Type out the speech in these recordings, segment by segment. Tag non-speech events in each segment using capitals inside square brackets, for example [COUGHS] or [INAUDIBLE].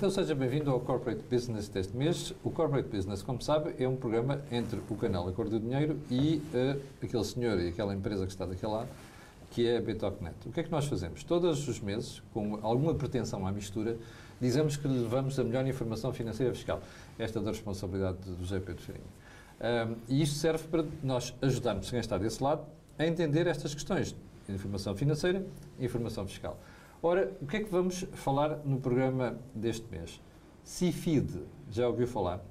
Então seja bem-vindo ao Corporate Business deste mês. O Corporate Business, como sabe, é um programa entre o canal Acordo do Dinheiro e uh, aquele senhor e aquela empresa que está daquele lado, que é a Betocnet. O que é que nós fazemos? Todos os meses, com alguma pretensão à mistura, dizemos que levamos a melhor informação financeira fiscal. Esta é da responsabilidade do José Pedro Farinha. Um, e isto serve para nós ajudarmos quem está desse lado a entender estas questões informação financeira informação fiscal. Ora, o que é que vamos falar no programa deste mês? CIFID, já ouviu falar?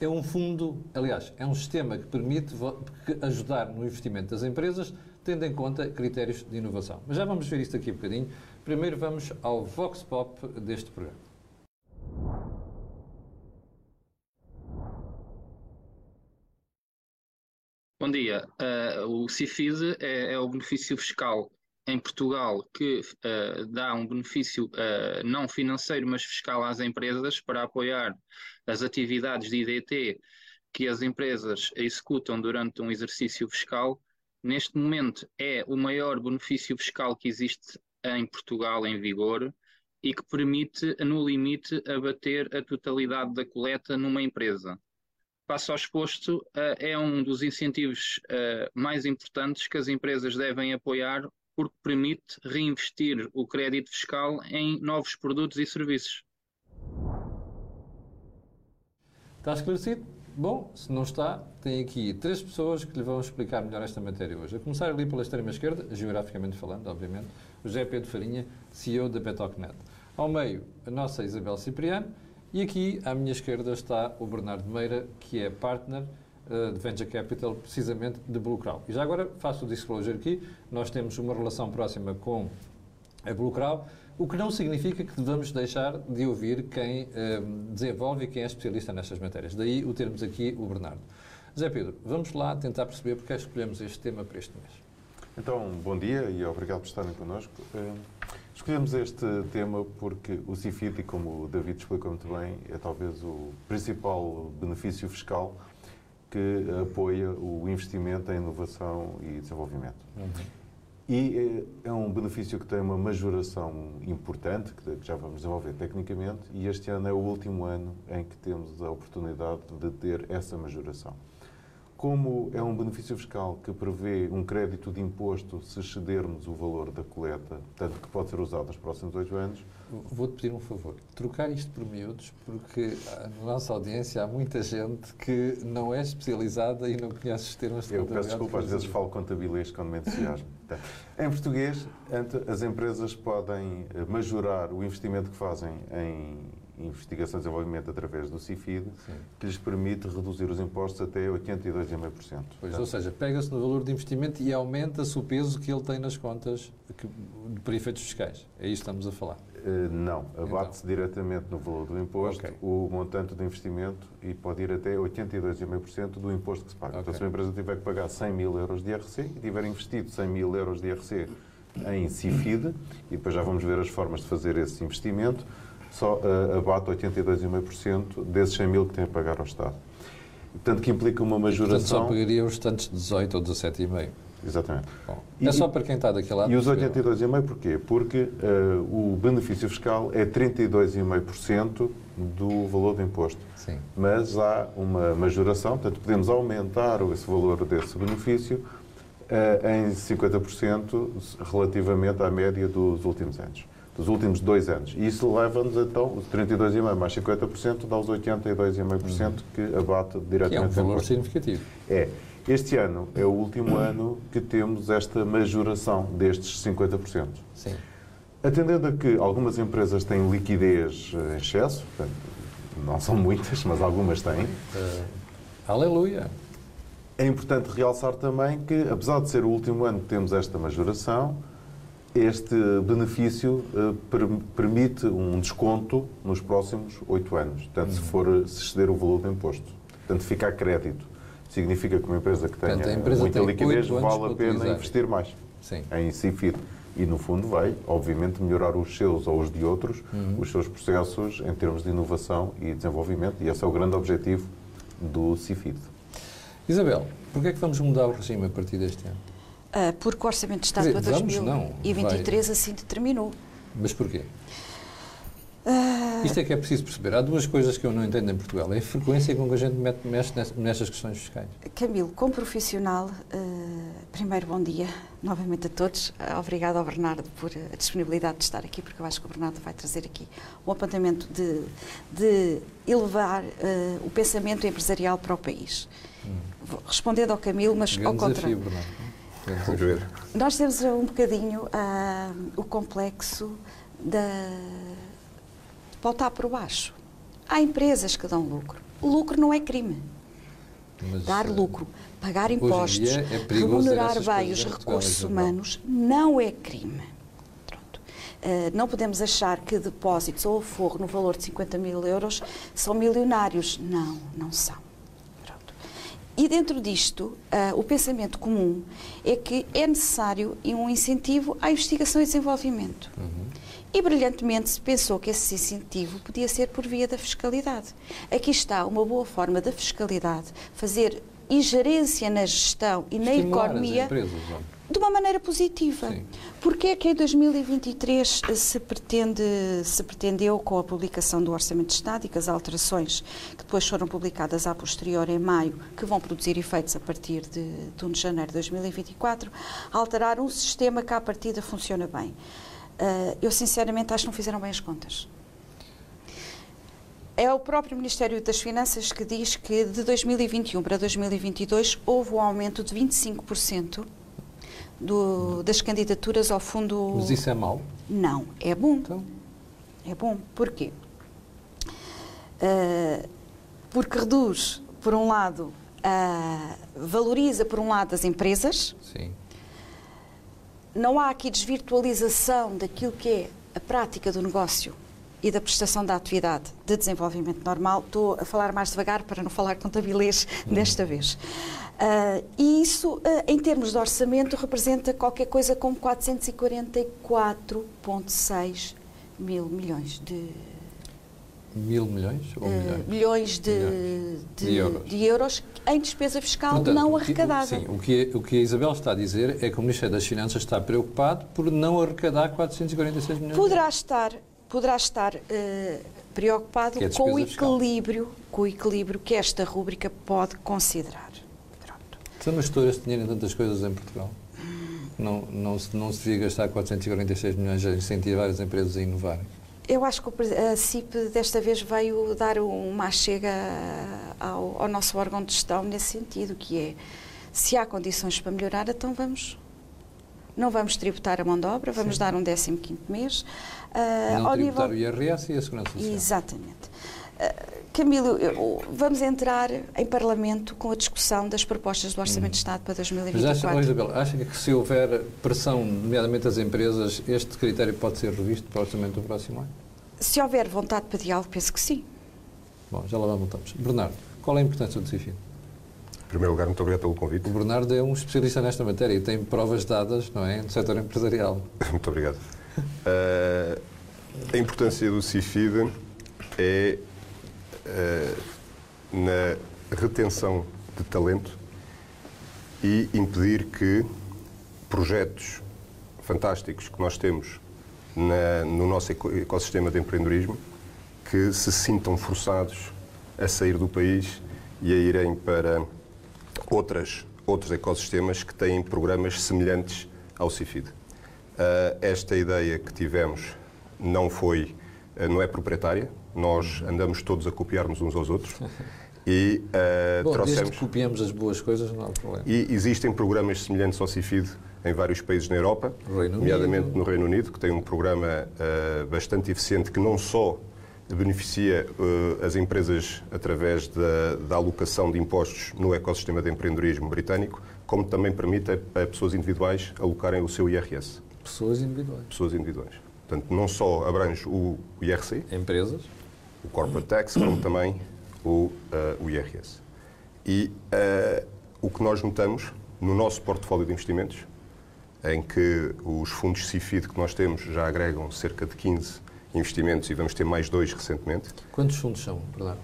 É um fundo, aliás, é um sistema que permite ajudar no investimento das empresas, tendo em conta critérios de inovação. Mas já vamos ver isto aqui um bocadinho. Primeiro vamos ao Vox Pop deste programa. Bom dia. Uh, o CIFID é, é o benefício fiscal em Portugal que uh, dá um benefício uh, não financeiro, mas fiscal às empresas para apoiar as atividades de IDT que as empresas executam durante um exercício fiscal. Neste momento é o maior benefício fiscal que existe em Portugal em vigor e que permite, no limite, abater a totalidade da coleta numa empresa. Passo ao exposto, uh, é um dos incentivos mais importantes que as empresas devem apoiar porque permite reinvestir o crédito fiscal em novos produtos e serviços. Está esclarecido? Bom, se não está, tem aqui três pessoas que lhe vão explicar melhor esta matéria hoje. A começar ali pela extrema esquerda, geograficamente falando, obviamente, o José Pedro Farinha, CEO da Betocnet. Ao meio, a nossa Isabel Cipriano, e aqui à minha esquerda está o Bernardo Meira, que é partner eh, de Venture Capital, precisamente de Blue Crow. E já agora faço o disclosure aqui, nós temos uma relação próxima com a Blue Crow, o que não significa que devamos deixar de ouvir quem eh, desenvolve e quem é especialista nestas matérias. Daí o termos aqui o Bernardo. Zé Pedro, vamos lá tentar perceber porque é que escolhemos este tema para este mês. Então, bom dia e obrigado por estarem connosco. Uh, escolhemos este tema porque o CIFID, como o David explicou muito bem, é talvez o principal benefício fiscal que apoia o investimento em inovação e desenvolvimento. Uhum. E é, é um benefício que tem uma majoração importante, que já vamos desenvolver tecnicamente, e este ano é o último ano em que temos a oportunidade de ter essa majoração. Como é um benefício fiscal que prevê um crédito de imposto se excedermos o valor da coleta, tanto que pode ser usado nos próximos oito anos. Vou-te pedir um favor, trocar isto por miúdos, porque na nossa audiência há muita gente que não é especializada e não conhece os termos de Eu peço desculpa, às vezes falo contabilês quando me entusiasmo. [LAUGHS] em português, as empresas podem majorar o investimento que fazem em investigação e desenvolvimento através do CIFID, Sim. que lhes permite reduzir os impostos até 82,5%. Pois, ou seja, pega-se no valor de investimento e aumenta-se o peso que ele tem nas contas que, para efeitos fiscais. É isso que estamos a falar? Uh, não, abate-se então. diretamente no valor do imposto okay. o montante de investimento e pode ir até 82,5% do imposto que se paga. Okay. Então, se uma empresa tiver que pagar 100 mil euros de IRC e tiver investido 100 mil euros de IRC em CIFID, e depois já vamos ver as formas de fazer esse investimento, só uh, abate 82,5% desses 100 mil que tem a pagar ao Estado. Portanto, que implica uma majoração... portanto, só pagaria os restantes 18 ou 17,5%. Exatamente. Bom, é só para quem está daquele lado. E os 82,5% porquê? Porque uh, o benefício fiscal é 32,5% do valor do imposto. Sim. Mas há uma majoração, portanto, podemos aumentar esse valor desse benefício uh, em 50% relativamente à média dos últimos anos dos últimos dois anos. E isso leva-nos, então, os 32,5% mais 50% dá os 82,5% uhum. que abate diretamente. Que é um valor significativo. É. Este ano é o último ano que temos esta majoração destes 50%. Sim. Atendendo a que algumas empresas têm liquidez em excesso, portanto, não são muitas, mas algumas têm. Uh, aleluia! É importante realçar também que, apesar de ser o último ano que temos esta majoração, este benefício uh, per, permite um desconto nos próximos oito anos, portanto, se for se exceder o valor do imposto. Portanto, fica a crédito. Significa que uma empresa que tenha portanto, empresa muita liquidez vale a pena investir mais Sim. em CIFID. E, no fundo, vai, obviamente, melhorar os seus ou os de outros, uhum. os seus processos em termos de inovação e desenvolvimento. E esse é o grande objetivo do CIFID. Isabel, porquê é que vamos mudar o regime a partir deste ano? Uh, porque o Orçamento de Estado para 2023 assim determinou. Mas porquê? Uh... Isto é que é preciso perceber. Há duas coisas que eu não entendo em Portugal. É a frequência com que a gente mexe nestas questões fiscais. Camilo, como profissional, uh, primeiro bom dia novamente a todos. Uh, obrigado ao Bernardo por a disponibilidade de estar aqui, porque eu acho que o Bernardo vai trazer aqui um apontamento de, de elevar o pensamento empresarial para o país. Hum. Respondendo ao Camilo, mas ao contrário. Desafio, Bernardo. Vamos ver. Nós temos um bocadinho o complexo da voltar por baixo. Há empresas que dão lucro. O lucro não é crime. Mas, Dar eh, lucro, pagar impostos, é remunerar bem os recursos humanos não é crime. Uh, não podemos achar que depósitos ou aforro no valor de 50 mil euros são milionários. Não, não são. E dentro disto, uh, o pensamento comum é que é necessário um incentivo à investigação e desenvolvimento. Uhum e brilhantemente se pensou que esse incentivo podia ser por via da fiscalidade. Aqui está uma boa forma da fiscalidade fazer ingerência na gestão e na economia empresas, de uma maneira positiva. Sim. Porque é que em 2023 se, pretende, se pretendeu, com a publicação do Orçamento de Estado e com as alterações que depois foram publicadas a posterior em maio, que vão produzir efeitos a partir de, de 1 de janeiro de 2024, alterar um sistema que à partida funciona bem. Uh, eu sinceramente acho que não fizeram bem as contas. É o próprio Ministério das Finanças que diz que de 2021 para 2022 houve um aumento de 25% do, das candidaturas ao fundo. Mas isso é mau? Não, é bom. Então? É bom. Porquê? Uh, porque reduz, por um lado, uh, valoriza, por um lado, as empresas. Sim não há aqui desvirtualização daquilo que é a prática do negócio e da prestação da atividade de desenvolvimento normal. Estou a falar mais devagar para não falar contabilês uhum. desta vez. Uh, e isso, uh, em termos de orçamento, representa qualquer coisa como 444,6 mil milhões de Mil milhões? Ou uh, milhões? milhões, de, milhões. De, de, euros. de, euros. em despesa fiscal Portanto, não arrecadada. sim, o que, o que a Isabel está a dizer é que o Ministério das Finanças está preocupado por não arrecadar 446 milhões. Poderá estar, poderá estar uh, preocupado é com o equilíbrio, fiscal. com o equilíbrio que esta rúbrica pode considerar. Pronto. Então, mas todas dinheiro em tantas coisas em Portugal? Não, não, se, não se devia gastar 446 milhões a incentivar as empresas a inovarem? Eu acho que a CIP desta vez veio dar uma chega ao, ao, nosso órgão de gestão nesse sentido, que é se há condições para melhorar, então vamos. Não vamos tributar a mão de obra, vamos Sim. dar um 15 mês. Uh, não ao tributar nível... o IRS e a Segurança Social. Exatamente. Uh, Camilo, eu, vamos entrar em Parlamento com a discussão das propostas do Orçamento hum. de Estado para 2024. Mas acha, Isabel, acha que se houver pressão, nomeadamente das empresas, este critério pode ser revisto para o Orçamento do próximo ano? Se houver vontade para diálogo, penso que sim. Bom, já lá voltamos. Bernardo, qual é a importância do CIFID? Em primeiro lugar, muito obrigado pelo convite. O Bernardo é um especialista nesta matéria e tem provas dadas, não é, no setor empresarial. [LAUGHS] muito obrigado. Uh, a importância do CIFID é uh, na retenção de talento e impedir que projetos fantásticos que nós temos na, no nosso ecossistema de empreendedorismo que se sintam forçados a sair do país e a irem para outras, outros ecossistemas que têm programas semelhantes ao CIFID. Uh, esta ideia que tivemos não foi, uh, não é proprietária, nós andamos todos a copiar-nos uns aos outros [LAUGHS] e uh, Bom, trouxemos... Desde copiamos as boas coisas, não há problema. E existem programas semelhantes ao CIFID em vários países na Europa, nomeadamente no Reino Unido, que tem um programa uh, bastante eficiente que não só beneficia uh, as empresas através da, da, alocação de impostos no ecossistema de empreendedorismo britânico, como também permite a, a pessoas individuais alocarem o seu IRS. Pessoas individuais. Pessoas individuais. Portanto, não só abrange o IRC, empresas, o corporate tax, como também o, uh, o IRS. E uh, o que nós notamos no nosso portfólio de investimentos em que os fundos CIFID que nós temos já agregam cerca de 15 investimentos e vamos ter mais dois recentemente. Quantos fundos são, verdade?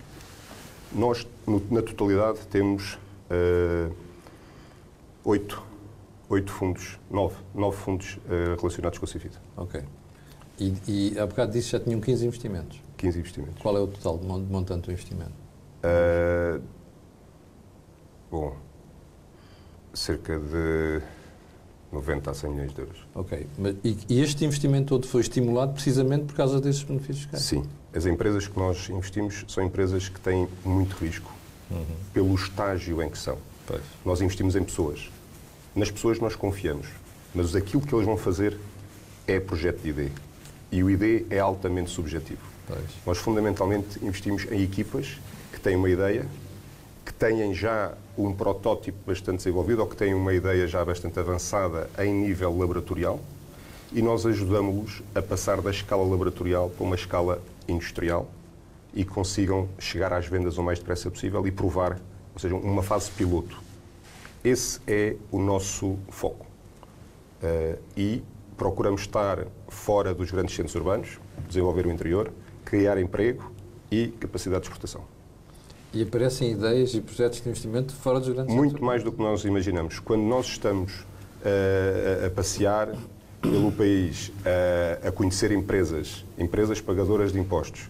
Nós, no, na totalidade, temos uh, oito, oito fundos, nove, nove fundos uh, relacionados com o CIFID. Ok. E, e há bocado disse que já tinham 15 investimentos. 15 investimentos. Qual é o total de montante do investimento? Uh, bom, cerca de 90 a 100 milhões de euros. Ok. E, e, este investimento todo foi estimulado precisamente por causa desses benefícios fiscais? Sim. As empresas que nós investimos são empresas que têm muito risco uhum. pelo estágio em que são. Pois. Nós investimos em pessoas. Nas pessoas nós confiamos, mas aquilo que eles vão fazer é projeto de ID. E o ID é altamente subjetivo. Pois. Nós fundamentalmente investimos em equipas que têm uma ideia, que têm já um protótipo bastante desenvolvido ou que têm uma ideia já bastante avançada em nível laboratorial e nós ajudamos-los a passar da escala laboratorial para uma escala industrial e consigam chegar às vendas o mais depressa possível e provar, ou seja, uma fase piloto. Esse é o nosso foco. Uh, e procuramos estar fora dos grandes centros urbanos, desenvolver o interior, criar emprego e capacidade de exportação. E aparecem ideias e projetos de investimento fora dos grandes Muito mais do que nós imaginamos. Quando nós estamos uh, a passear pelo país, uh, a conhecer empresas, empresas pagadoras de impostos,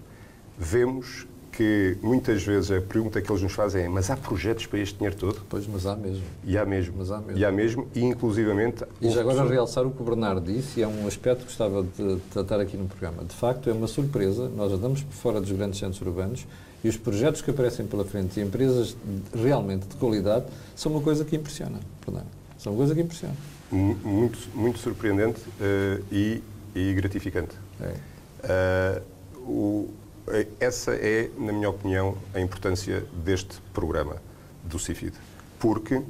vemos que muitas vezes a pergunta que eles nos fazem é mas há projetos para este dinheiro todo? Pois, mas há mesmo. E há mesmo. Mas há mesmo. E há mesmo, e inclusivamente... E já agora realçar o que o Bernardo disse, e é um aspecto que gostava de tratar aqui no programa. De facto, é uma surpresa, nós andamos por fora dos grandes centros urbanos e os projetos que aparecem pela frente e empresas realmente de qualidade são uma coisa que impressiona, Bernardo. São uma coisa que impressiona. Muito, muito surpreendente uh, e, e, gratificante. É. Uh, o, eh, essa é, na minha opinião, a importância deste programa do CIFID. Porque uh,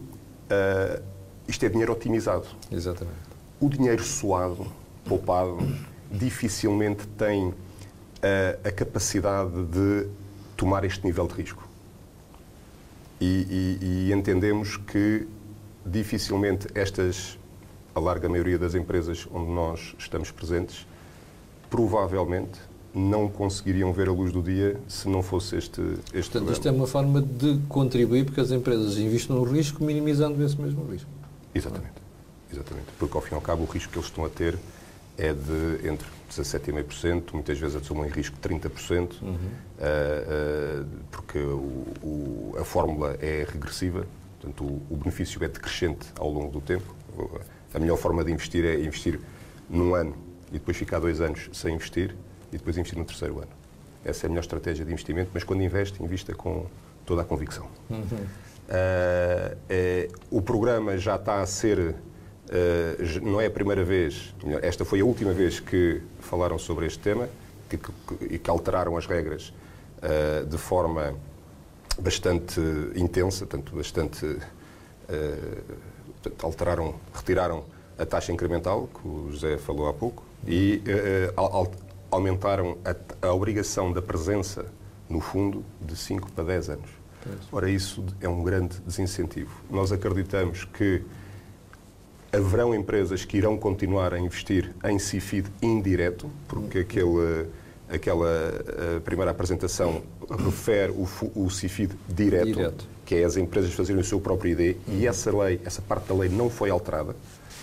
isto é dinheiro otimizado. Exatamente. O dinheiro suado, poupado, dificilmente tem a capacidade de tomar este nível de risco. E, e, e entendemos que dificilmente estas, a larga maioria das empresas onde nós estamos presentes, provavelmente não conseguiriam ver a luz do dia se não fosse este, este Portanto, isto é uma forma de contribuir porque as empresas investem no risco, minimizando esse mesmo risco. Exatamente. Exatamente. Porque, ao fim e ao cabo, o risco que eles estão a ter é de entre 17,5%, muitas vezes assumem risco de 30%, uhum. uh, uh, porque o, o, a fórmula é regressiva, portanto, o, o benefício é decrescente ao longo do tempo. A melhor forma de investir é investir num ano e depois ficar dois anos sem investir e depois investir no terceiro ano. Essa é a melhor estratégia de investimento, mas quando investe, invista com toda a convicção. Uhum. Uh, é, o programa já está a ser, uh, não é a primeira vez, esta foi a última vez que falaram sobre este tema e que, que, que, alteraram as regras uh, de forma bastante intensa, tanto bastante. alteraram, retiraram a taxa incremental, que o José falou há pouco, e aumentaram a, a obrigação da presença no fundo de 5 para 10 anos. Ora, isso é um grande desincentivo. Nós acreditamos que haverão empresas que irão continuar a investir em CIFID indireto, porque aquele, aquela primeira apresentação refere o, o CIFID direto, direto, que é as empresas fazerem o seu próprio ID, uhum. e essa lei, essa parte da lei não foi alterada,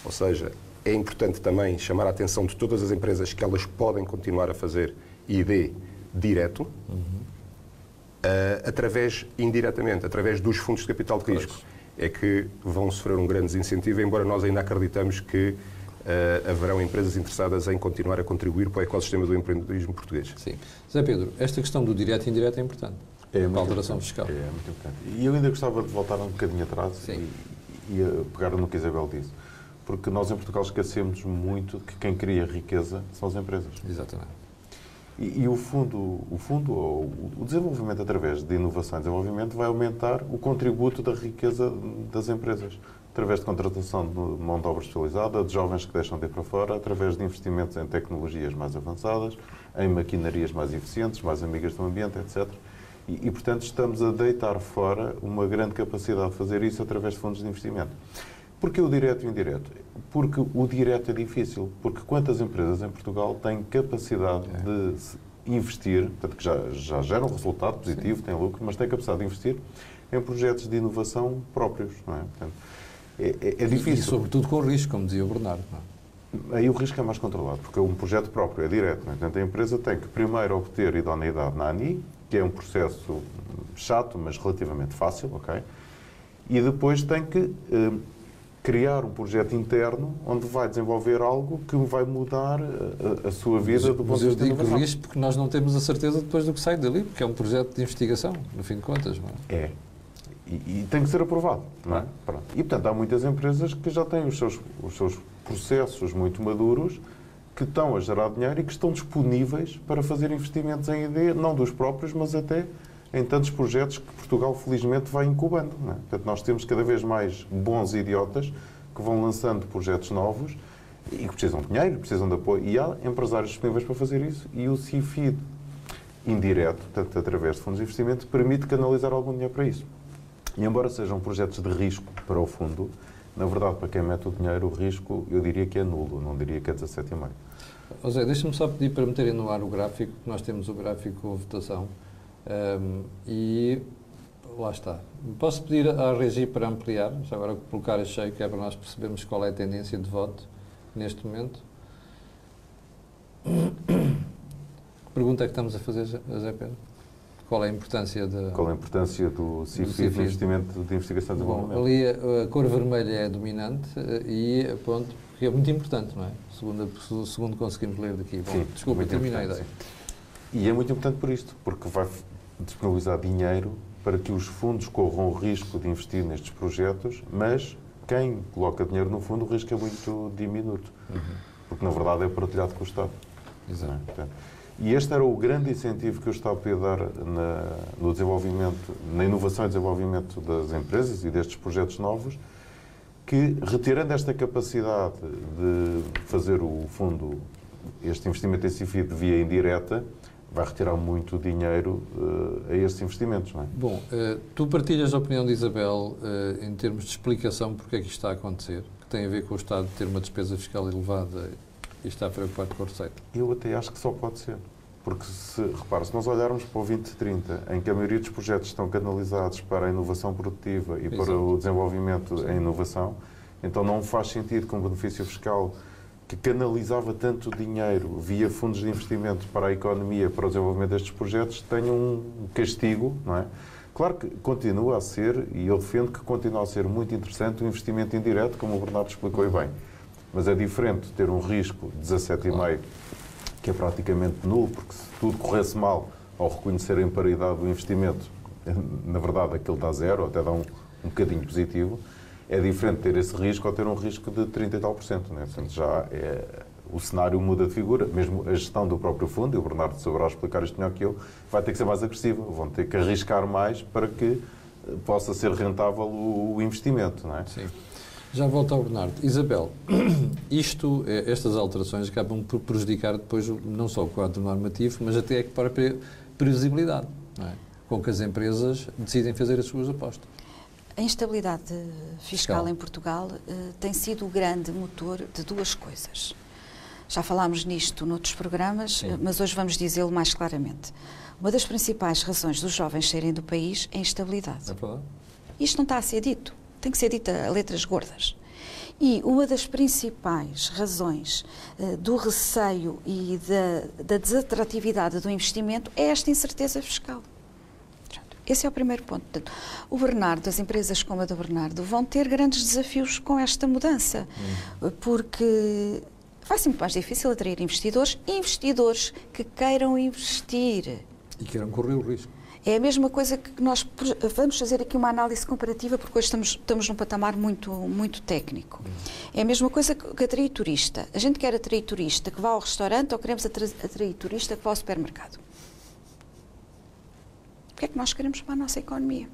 ou seja, é importante também chamar a atenção de todas as empresas que elas podem continuar a fazer ID direto, uhum. uh, através, indiretamente, através dos fundos de capital de risco. Pois. É que vão sofrer um grande desincentivo, embora nós ainda acreditamos que uh, haverão empresas interessadas em continuar a contribuir para o ecossistema do empreendedorismo português. Sim. Zé Pedro, esta questão do direto e indireto é importante. É a alteração fiscal. É, é muito importante. E eu ainda gostava de voltar um bocadinho atrás Sim. e, e pegar no que a Isabel disse porque nós em Portugal esquecemos muito que quem cria riqueza são as empresas. Exatamente. E, e o fundo, o fundo, o desenvolvimento através de inovação e desenvolvimento vai aumentar o contributo da riqueza das empresas através de contratação de mão de obra especializada, de jovens que deixam de ir para fora, através de investimentos em tecnologias mais avançadas, em maquinarias mais eficientes, mais amigas do ambiente, etc. E, e, portanto, estamos a deitar fora uma grande capacidade de fazer isso através de fundos de investimento. Porquê o direto e o indireto? Porque o direto é difícil. Porque quantas empresas em Portugal têm capacidade é. de investir, portanto, que já, já geram resultado positivo, Sim. têm lucro, mas têm capacidade de investir em projetos de inovação próprios, não é? Portanto, é, é, é difícil. E, sobretudo com risco, como dizia o Bernardo. Não é? Aí o risco é mais controlado, porque é um projeto próprio, é direto. É? Portanto, a empresa tem que primeiro obter idoneidade na ANI, que é um processo chato, mas relativamente fácil, ok? E depois tem que eh, criar um projeto interno onde vai desenvolver algo que vai mudar a, a sua vida mas, do ponto de vista de inovação. isto porque nós não temos a certeza depois do que sai dali, porque é um projeto de investigação, no fim de contas, é? É. E, e tem que ser aprovado, não é? Pronto. E, portanto, há muitas empresas que já têm os seus, os seus processos muito maduros que estão a gerar dinheiro e que estão disponíveis para fazer investimentos em ID, não dos próprios, mas até em tantos projetos que Portugal, felizmente, vai incubando. É? Portanto, nós temos cada vez mais bons idiotas que vão lançando projetos novos e que precisam de dinheiro, precisam de apoio. E há empresários disponíveis para fazer isso. E o CIFID, indireto, portanto, através de fundos de investimento, permite canalizar algum dinheiro para isso. E embora sejam projetos de risco para o fundo, na verdade, para quem mete o dinheiro, o risco, eu diria que é nulo, não diria que é 17,5. José, deixa-me só pedir para meterem no ar o gráfico, nós temos o gráfico com votação, um, e lá está. Posso pedir à Regi para ampliar, já agora colocar a cheio, que é para nós percebermos qual é a tendência de voto neste momento. [COUGHS] Que pergunta é que estamos a fazer, José Pedro? Qual é a importância de, Qual é a importância do CIFI, do investimento de investigação e desenvolvimento? Bom, ali a, a, cor vermelha é dominante eh, e ponto, que é muito importante, não é? Segundo, segundo conseguimos ler daqui. Bom, Sim, desculpa, termina a ideia. E é muito importante por isto, porque vai disponibilizar dinheiro para que os fundos corram o risco de investir nestes projetos, mas quem coloca dinheiro no fundo, o risco é muito diminuto. Uhum. Porque, na verdade, é partilhado com o Estado. Exato. É? E este era o grande incentivo que o Estado podia dar na, no desenvolvimento, na inovação e desenvolvimento das empresas e destes projetos novos, que, retirando esta capacidade de fazer o fundo, este investimento em CIFID via indireta, vai retirar muito dinheiro uh, a estes investimentos. Não é? Bom, uh, tu partilhas a opinião de Isabel uh, em termos de explicação porque é que isto está a acontecer, que tem a ver com o Estado ter uma despesa fiscal elevada e está preocupado com a receita? Eu até acho que só pode ser. Porque, se, repare, se nós olharmos para o 2030, em que a maioria dos projetos estão canalizados para a inovação produtiva e Exato. para o desenvolvimento em inovação, então não faz sentido que um benefício fiscal que canalizava tanto dinheiro via fundos de investimento para a economia, para o desenvolvimento destes projetos, tenha um castigo, não é? Claro que continua a ser, e eu defendo que continua a ser muito interessante o investimento indireto, como o Bernardo explicou bem. Mas é diferente ter um risco de 17,5%, que é praticamente nulo, porque se tudo corresse mal ao reconhecer a imparidade do investimento, [LAUGHS] na verdade aquilo dá zero, até dá um, um bocadinho positivo, é diferente ter esse risco ou ter um risco de 30 e tal por cento. Né? Portanto, já é, o cenário muda de figura, mesmo a gestão do próprio fundo, e o Bernardo saberá explicar isto melhor que eu, vai ter que ser mais agressiva, vão ter que arriscar mais para que possa ser rentável o, o investimento. Não é? Sim. Já volto ao Bernardo. Isabel, [CLEARS THROAT] isto, é, estas alterações acabam por prejudicar depois não só o quadro normativo, mas até a própria previsibilidade, é? com que as empresas decidem fazer as suas apostas. A instabilidade fiscal, fiscal. em Portugal uh, tem sido o grande motor de duas coisas. Já falámos nisto noutros programas, mas hoje vamos dizê-lo mais claramente. Uma das principais razões dos jovens saírem do país é a instabilidade. É Isto não está a ser dito tem que ser dita a letras gordas. E uma das principais razões uh, do receio e da, da desatratividade do investimento é esta incerteza fiscal. Esse é o primeiro ponto. Portanto, o Bernardo, as empresas como a do Bernardo, vão ter grandes desafios com esta mudança, hum. porque vai ser muito mais difícil atrair investidores, investidores que queiram investir. E queiram correr o risco. É a mesma coisa que nós vamos fazer aqui uma análise comparativa, porque hoje estamos, estamos num patamar muito, muito técnico. É a mesma coisa que atrair turista. A gente quer atrair turista que vá ao restaurante ou queremos atrair turista que vá ao supermercado? O que é que nós queremos para a nossa economia?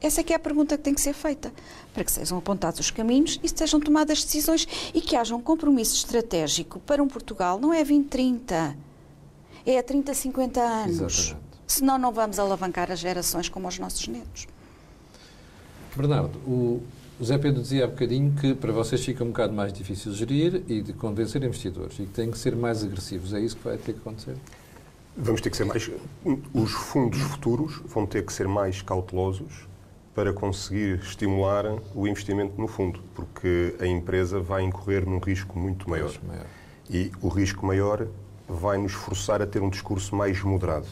Essa é que é a pergunta que tem que ser feita, para que sejam apontados os caminhos e sejam tomadas decisões e que haja um compromisso estratégico para um Portugal, não é 2030, é a 30, 50 anos. Exatamente senão não vamos alavancar as gerações como os nossos netos. Bernardo, o Zé Pedro dizia há bocadinho que para vocês fica um bocado mais difícil gerir e de convencer investidores e que têm que ser mais agressivos. É isso que vai ter que acontecer? Vamos ter que ser mais. Os fundos futuros vão ter que ser mais cautelosos para conseguir estimular o investimento no fundo, porque a empresa vai incorrer num risco muito maior. maior. E o risco maior vai nos forçar a ter um discurso mais moderado.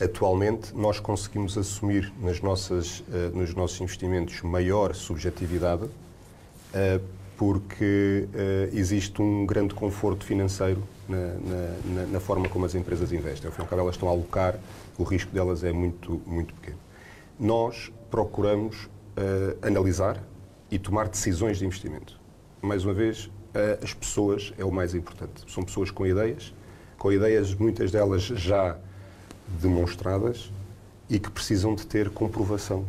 Atualmente, nós conseguimos assumir nas nossas, uh, nos nossos investimentos maior subjetividade, uh, porque uh, existe um grande conforto financeiro na, na, na, forma como as empresas investem. Ao fim e ao cabo, elas estão a alocar, o risco delas é muito, muito pequeno. Nós procuramos analisar e tomar decisões de investimento. Mais uma vez, as pessoas é o mais importante. São pessoas com ideias, com ideias, muitas delas já demonstradas e que precisam de ter comprovação,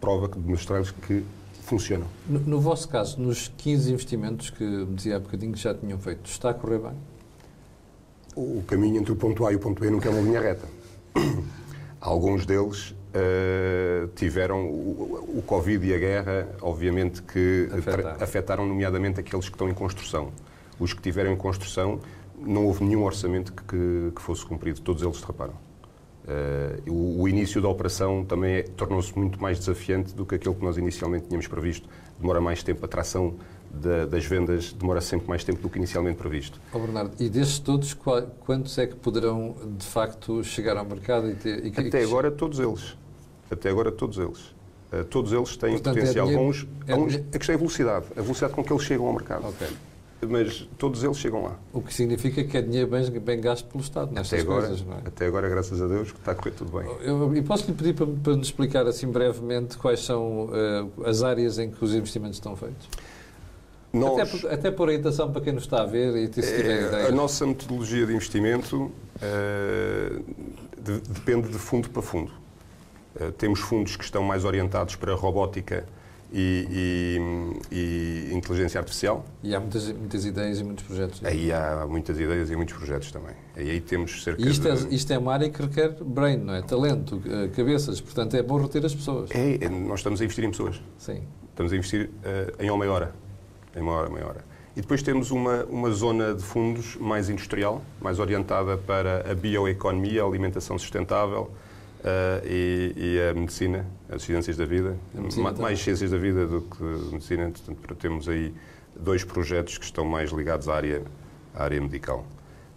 prova que demonstrar-lhes que funcionam. No, no, vosso caso, nos 15 investimentos que me dizia há bocadinho que já tinham feito, está a correr bem? O caminho entre o ponto A e o ponto B nunca é uma linha reta. [COUGHS] Alguns deles uh, tiveram o, o, Covid e a guerra, obviamente que afetaram. afetaram nomeadamente aqueles que estão em construção. Os que tiveram em construção não houve nenhum orçamento que, que, que fosse cumprido, todos eles derraparam. Uh, o, o, início da operação também é, tornou-se muito mais desafiante do que aquele que nós inicialmente tínhamos previsto. Demora mais tempo, a tração das vendas demora sempre mais tempo do que inicialmente previsto. Oh, Bernardo, e destes todos, quantos é que poderão de facto chegar ao mercado? E ter, e Até agora, todos eles. Até agora, todos eles. Uh, todos eles têm Portanto, é potencial. É dinheiro, uns, é uns, a questão é a velocidade, a velocidade com que eles chegam ao mercado. Okay mas todos eles chegam lá. O que significa que é dinheiro bem, bem gasto pelo Estado nestas até agora, coisas, não é? Até agora, graças a Deus, está a correr tudo bem. Eu, e posso lhe pedir para, para nos explicar assim brevemente quais são uh, as áreas em que os investimentos estão feitos? Nós, até, por, até por orientação para quem nos está a ver e se tiver é, ideia. A nossa metodologia de investimento uh, de, depende de fundo para fundo. Uh, temos fundos que estão mais orientados para a robótica e, e, e, inteligência artificial. E há muitas, muitas ideias e muitos projetos. Aí há muitas ideias e muitos projetos também. Aí, aí temos cerca e isto de... É, isto é uma área que requer brain, não é? Talento, eh, cabeças. Portanto, é bom reter as pessoas. É, é nós estamos a investir em pessoas. Sim. Estamos a investir uh, em uma meia hora. Em uma hora, meia hora. E depois temos uma, uma zona de fundos mais industrial, mais orientada para a bioeconomia, a alimentação sustentável, e, e, a medicina, as ciências da vida, medicina, mais ciências da vida do que medicina, portanto, temos aí dois projetos que estão mais ligados à área, à área medical.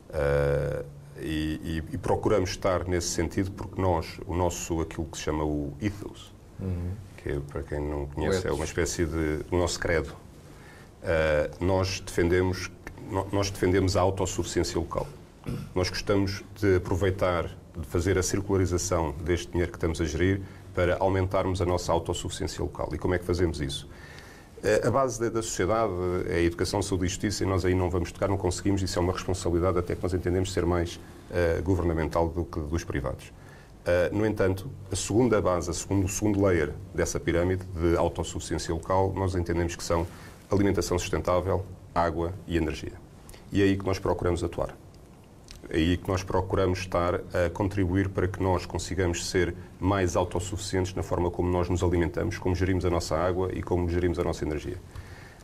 Uh, e, e, procuramos estar nesse sentido porque nós, o nosso, aquilo que se chama o ethos, uhum. que é, para quem não conhece, é uma espécie de, o nosso credo, uh, nós defendemos nós defendemos a autossuficiência local. Nós gostamos de aproveitar de fazer a circularização deste dinheiro que estamos a gerir para aumentarmos a nossa autossuficiência local. E como é que fazemos isso? Eh, a base da sociedade é a educação, saúde e justiça e nós aí não vamos tocar, não conseguimos, isso é uma responsabilidade até que nós entendemos ser mais uh, governamental do que dos privados. Uh, no entanto, a segunda base, a segundo, o segundo layer dessa pirâmide de autossuficiência local, nós entendemos que são alimentação sustentável, água e energia. E é aí que nós procuramos atuar. É aí que nós procuramos estar a contribuir para que nós consigamos ser mais autossuficientes na forma como nós nos alimentamos, como gerimos a nossa água e como gerimos a nossa energia.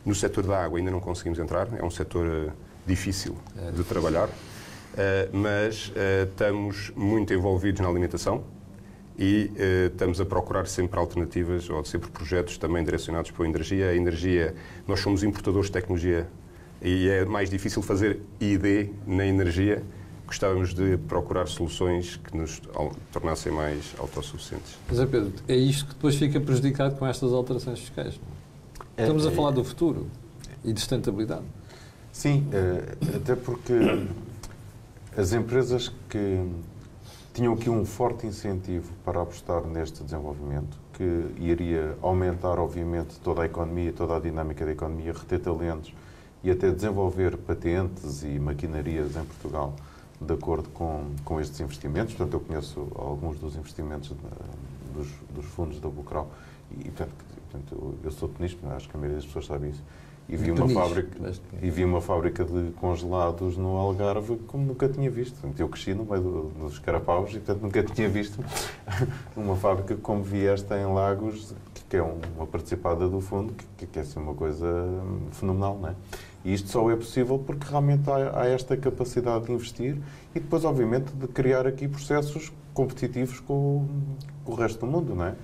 No setor da água ainda não conseguimos entrar, é um setor uh, difícil de trabalhar, uh, mas uh, estamos muito envolvidos na alimentação e estamos a procurar sempre alternativas ou sempre projetos também direcionados para a energia. A energia, nós somos importadores de tecnologia e é mais difícil fazer ID na energia gostávamos de procurar soluções que nos tornassem mais autossuficientes. Mas, é, Pedro, é isto que depois fica prejudicado com estas alterações fiscais. É? Estamos é, a falar do futuro e de sustentabilidade. Sim, é, até porque as empresas que tinham aqui um forte incentivo para apostar neste desenvolvimento, que iria aumentar, obviamente, toda a economia, toda a dinâmica da economia, reter talentos e até desenvolver patentes e maquinarias em Portugal de acordo com, com estes investimentos. Portanto, eu conheço alguns dos investimentos de, dos, dos, fundos da Bucral e, portanto, eu, sou tenista, acho que a maioria das pessoas sabe isso. E vi, uma fábrica, e vi uma fábrica de congelados no Algarve como nunca tinha visto. Eu cresci no meio do, dos carapaus e, portanto, nunca tinha visto [LAUGHS] uma fábrica como vi esta em Lagos, que é uma participada do fundo, que, que é assim, uma coisa fenomenal, não é? E isto só é possível porque realmente há, há, esta capacidade de investir e depois, obviamente, de criar aqui processos competitivos com, com, o resto do mundo, não é?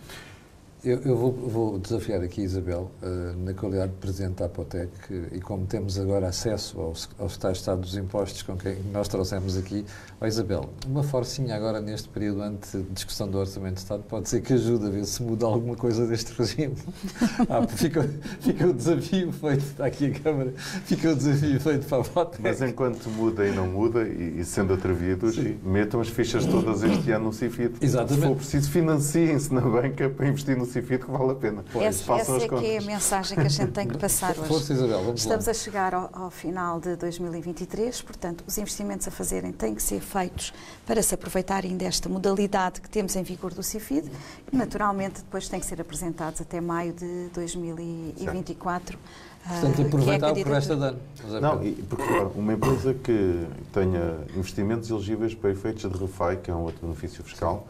Eu, eu vou, vou, desafiar aqui, Isabel, uh, na qualidade de Presidente da Apotec, e como temos agora acesso aos, aos tais Estado dos Impostos com quem nós trouxemos aqui, oh, Isabel, uma forcinha agora neste período antes de discussão do Orçamento de Estado pode ser que ajude a ver se muda alguma coisa deste regime. [LAUGHS] ah, fica, fica o desafio feito, está aqui a Câmara, fica o desafio feito para a Apotec. Mas enquanto muda e não muda, e, e sendo atrevidos, Sim. metam as fichas todas este ano no CIFID. Exatamente. Se for preciso, financiem-se na banca para investir no CIFID que vale a pena. Essa, essa é que é a mensagem que a gente tem que passar hoje. [LAUGHS] Força, Isabel, vamos Estamos lá. a chegar ao, ao, final de 2023, portanto, os investimentos a fazerem têm que ser feitos para se aproveitarem desta modalidade que temos em vigor do CIFID e, naturalmente, depois têm que ser apresentados até maio de 2024. Portanto, ah, aproveitar é o que resta de ano. Não, porque uma empresa que tenha investimentos elegíveis para efeitos de REFAI, que é um outro benefício fiscal,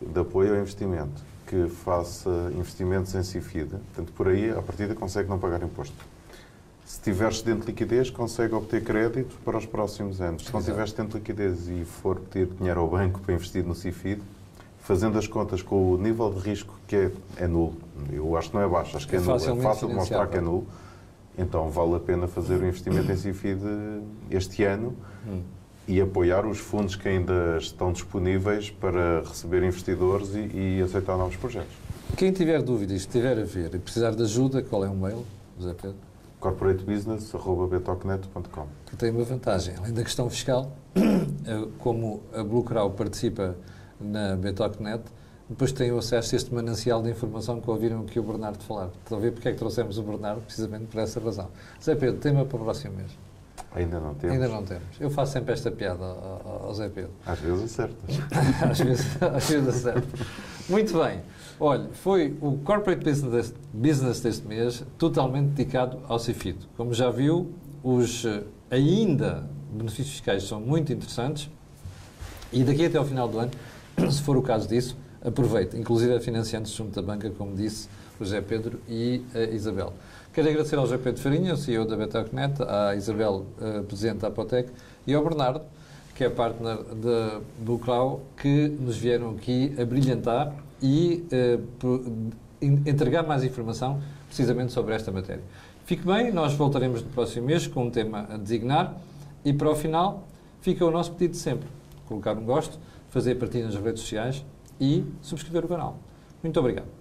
de apoio ao investimento, que faça investimentos em CIFID, portanto, por aí, a partida, consegue não pagar imposto. Se tiver excedente de liquidez, consegue obter crédito para os próximos anos. Se não tiver excedente de liquidez e for pedir dinheiro ao banco para investir no CIFID, fazendo as contas com o nível de risco que é, é nulo, eu acho que não é baixo, acho que é, é nulo, é fácil de mostrar que é nulo, então vale a pena fazer o investimento em CIFID este ano hum e apoiar os fundos que ainda estão disponíveis para receber investidores e, e aceitar novos projetos. Quem tiver dúvidas, estiver a ver e precisar de ajuda, qual é o mail, José Pedro? corporatebusiness.betocnet.com Que tem uma vantagem, além da questão fiscal, [COUGHS] eh, como a Bluecrow participa na Betocnet, depois têm acesso a este manancial de informação que ouviram aqui o Bernardo falar. Estão a ver porque é que trouxemos o Bernardo? Precisamente por essa razão. José Pedro, tema para o próximo mês. Ainda não temos. Ainda não temos. Eu faço sempre esta piada ao, ao Zé Pedro. Às vezes acerta. [LAUGHS] às, vezes, às vezes acerta. Muito bem. Olha, foi o Corporate Business, business deste mês totalmente dedicado ao CIFID. Como já viu, os eh, ainda benefícios fiscais são muito interessantes e daqui até ao final do ano, [COUGHS] se for o caso disso, aproveite, inclusive a financiantes junto da banca, como disse o José Pedro e a Isabel. Quero agradecer ao José Pedro Farinha, CEO da Betocnet, à Isabel, uh, Presidente da Apotec, e ao Bernardo, que é partner de, do Clau, que nos vieram aqui a brilhantar e uh, entregar mais informação precisamente sobre esta matéria. Fique bem, nós voltaremos no próximo mês com um tema a designar e para o final fica o nosso pedido de sempre: colocar um gosto, fazer partilha nas redes sociais e subscrever o canal. Muito obrigado.